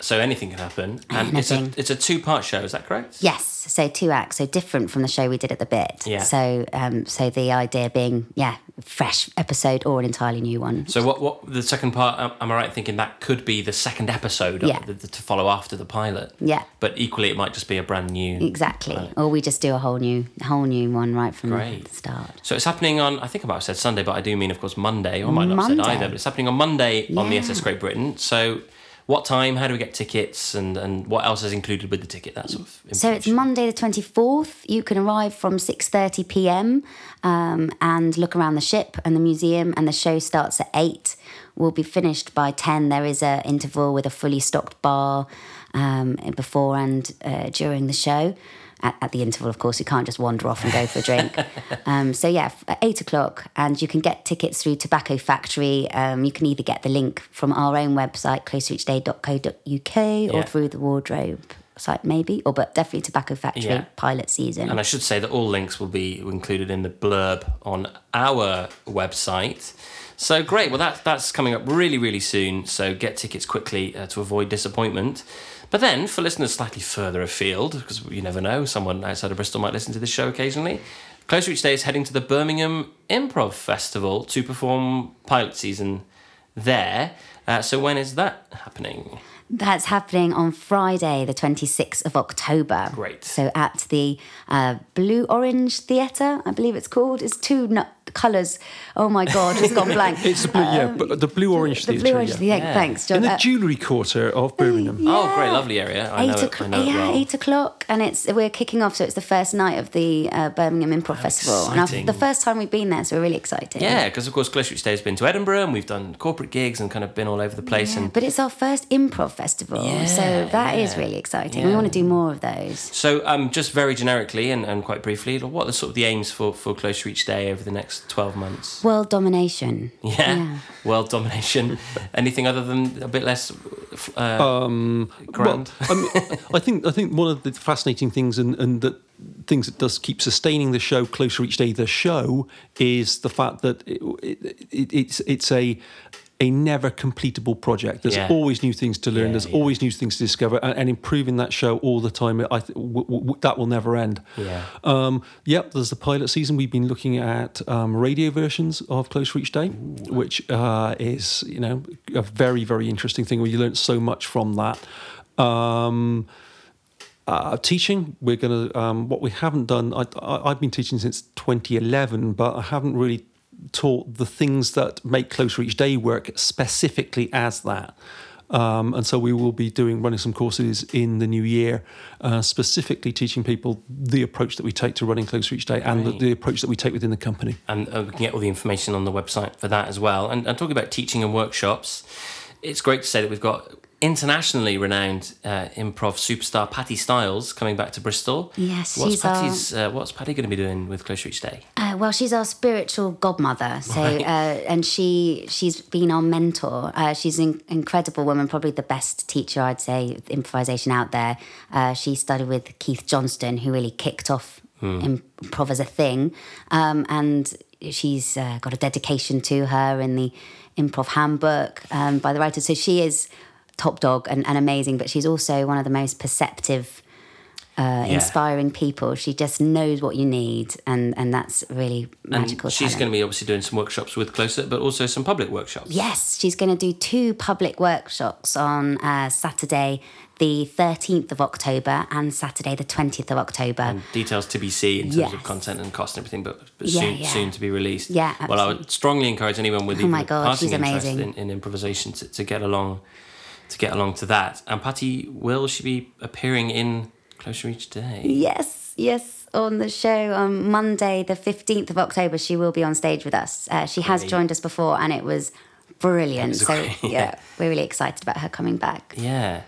So anything can happen. And it's a it's a two part show. Is that correct? Yes, so two acts, so different from the show we did at the bit. Yeah. So, um, so the idea being, yeah, fresh episode or an entirely new one. So what what the second part? am- I right thinking that could be the second episode of Yeah. the, the- to follow after the pilot? Yeah. But equally, it might just be a brand new. Exactly. Or we just do a whole new, whole new one right from Great. the start. So it's happening on, I think I might have said Sunday, but I do mean, of course, Monday. Or I might not have said either, but it's happening on Monday on the SS Great Britain. So what time? How do we get tickets? And, and what else is included with the ticket? That sort of So it's. Monday the 24th. You can arrive from 6.30 p.m. Um, and look around the ship and the museum and the show starts at 8. We'll be finished by 10. There is a interval with a fully stocked bar um, before and uh, during the show. At, at the interval, of course, you can't just wander off and go for a drink. um, so yeah, at eight o'clock, and you can get tickets through Tobacco Factory. Um, you can either get the link from our own website, closereachday.co.uk, Yeah. or through the wardrobe site, maybe, or but definitely Tobacco Factory Yeah. pilot season. And I should say that all links will be included in the blurb on our website. So great. Well, that, that's coming up really, really soon. So get tickets quickly uh, to avoid disappointment. But then, for listeners slightly further afield, because you never know, someone outside of Bristol might listen to this show occasionally. Closer each Day is heading to the Birmingham Improv Festival to perform pilot season there. Uh, so when is that happening? That's happening on Friday, the 26th of October. Great. So at the uh, Blue Orange Theatre, I believe it's called. It's two nu- colours. Oh my God, it's gone blank. It's the blue, yeah, but the blue orange the theatre. Blue Orange yeah. Theatre. Yeah. Thanks, John. In the Uh, jewellery quarter of Birmingham. Oh, great, lovely area. I know eight it, I o'clock, know it yeah, well. eight o'clock, and it's we're kicking off. So it's the first night of the uh, Birmingham Improv Festival, and exciting. I've, the first time we've been there, so we're really excited. Yeah, because of course Closer Each Day has been to Edinburgh and we've done corporate gigs and kind of been all over the place. Yeah, And but it's our first improv festival, Yeah, so that is yeah. really exciting. We want to do more of those. so, um, just very generically and, and quite briefly, what are the sort of the aims for, for Closer Each Day over the next next 12 months? World domination. Yeah. World domination. Anything other than a bit less uh, Um, grand? Well, I, mean, I think I think one of the fascinating things and, and that things that does keep sustaining the show closer each day, the show, is the fact that it, it, it, it's it's a a never completable project. There's Yeah. always new things to learn. Yeah, There's yeah. always new things to discover, and, and improving that show all the time. I th- w- w- that will never end. Yeah. Um, yep. There's the pilot season. We've been looking at um, radio versions of Closer Each Day, which uh, is you know a very very interesting thing where you learn so much from that. Um, uh, teaching, we're going to, um, what we haven't done, I, I, I've been teaching since 2011, but I haven't really taught the things that make Closer Each Day work specifically as that. Um, and so we will be doing running some courses in the new year, uh, specifically teaching people the approach that we take to running Closer Each Day and the, the approach that we take within the company. and uh, we can get all the information on the website for that as well. And, and talking about teaching and workshops, it's great to say that we've got internationally renowned uh, improv superstar Patti Stiles coming back to Bristol. Yes, what's she's our- Uh, what's Patti going to be doing with Closer Each Day? Uh, well, she's our spiritual godmother. So, Right. uh, and she she's been our mentor. Uh, she's an incredible woman, probably the best teacher I'd say improvisation out there. Uh, she studied with Keith Johnstone, who really kicked off improv as a thing, um, and she's uh, got a dedication to her in the improv handbook um, by the writer. So she is top dog and, and amazing, but she's also one of the most perceptive uh, Yeah. inspiring people. She just knows what you need, and and that's really magical. and she's talent. going to be obviously doing some workshops with Closer, but also some public workshops. Yes, she's going to do two public workshops on uh, Saturday, the 13th of October, and Saturday, the 20th of October. And details to be seen in terms Yes. of content and cost and everything, but, but Yeah, soon, yeah. soon to be released. Yeah, absolutely. Well, I would strongly encourage anyone with Oh my God, passing she's interest in, in improvisation to, to get along, to get along to that. And Patti, will she be appearing in Closer Each Day? Yes, yes, on the show on Monday, the 15th of October, she will be on stage with us. Uh, she has Great. joined us before, and it was brilliant. was so, great, yeah. yeah. we're really excited about her coming back. Yeah.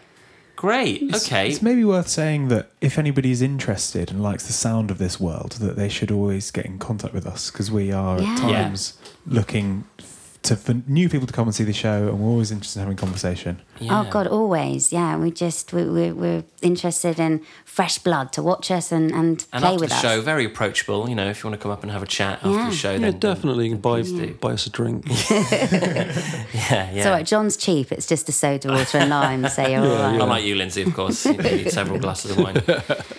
Great. Okay. It's maybe worth saying that if anybody's interested and likes the sound of this world, that they should always get in contact with us because we are Yeah. at times looking f- to for new people to come and see the show, and we're always interested in having conversation. Yeah. Oh God, always, yeah. We just we, we, we're interested in fresh blood to watch us and, and, And play after with the us. show, very approachable. You know, if you want to come up and have a chat after Yeah. the show, Yeah, then then- definitely. buy, please do. buy us a drink. Yeah, yeah. So right, John's cheap. It's just a soda, water, and lime. So you're all right. Unlike you, Lindsay, of course, you need several glasses of wine.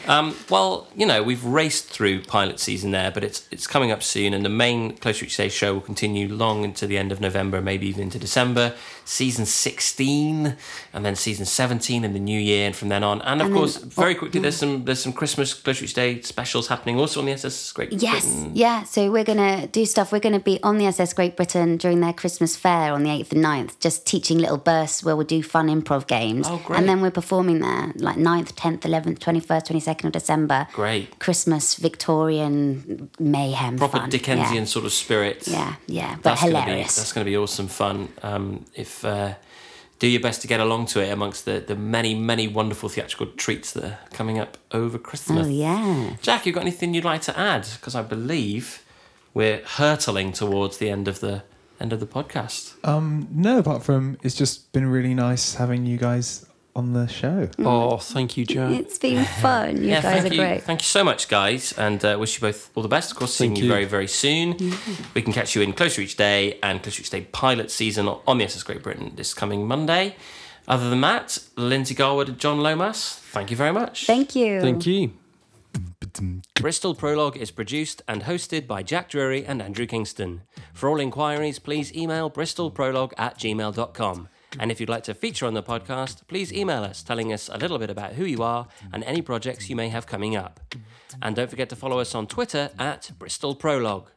Um, well, you know, we've raced through pilot season there, but it's it's coming up soon, and the main Closer Each Day show will continue long into the end of November, maybe even into December. Season 16, and then season 17 in the new year, and from then on. And of And then- course, oh, very quickly, there's mm. some there's some Christmas Reach Day specials happening also on the SS Great Britain. Yes, yeah. So we're gonna do stuff. We're gonna be on the SS Great Britain during their Christmas fair on the eighth and 9th, just teaching little bursts where we'll do fun improv games. Oh, great. And then we're performing there like 9th, tenth, eleventh, twenty first, twenty second of December. Great. Christmas Victorian mayhem. Proper fun. Dickensian Yeah. sort of spirit. Yeah, yeah, but that's hilarious. That's going to be awesome fun. Um, if uh, do your best to get along to it amongst the, the many many wonderful theatrical treats that are coming up over Christmas. oh yeah. Jack, you got anything you'd like to add? Because I believe we're hurtling towards the end of the end of the podcast. Um, no, apart from it's just been really nice having you guys on the show. oh, thank you, Jack. It's been fun. You yeah, guys thank are you, great. thank you so much, guys, and uh, wish you both all the best. Of course, seeing Thank you you. very very soon. We can catch you in Closer Each Day and Closer Each Day pilot season on the SS Great Britain this coming Monday. Other than that, Lindsay Garwood and John Lomas, thank you very much. Thank you. Thank you. Bristol Prologue is produced and hosted by Jack Drury and Andrew Kingston. For all inquiries, please email bristolprologue at gmail.com. And if you'd like to feature on the podcast, please email us telling us a little bit about who you are and any projects you may have coming up. And don't forget to follow us on Twitter at Bristol Prologue.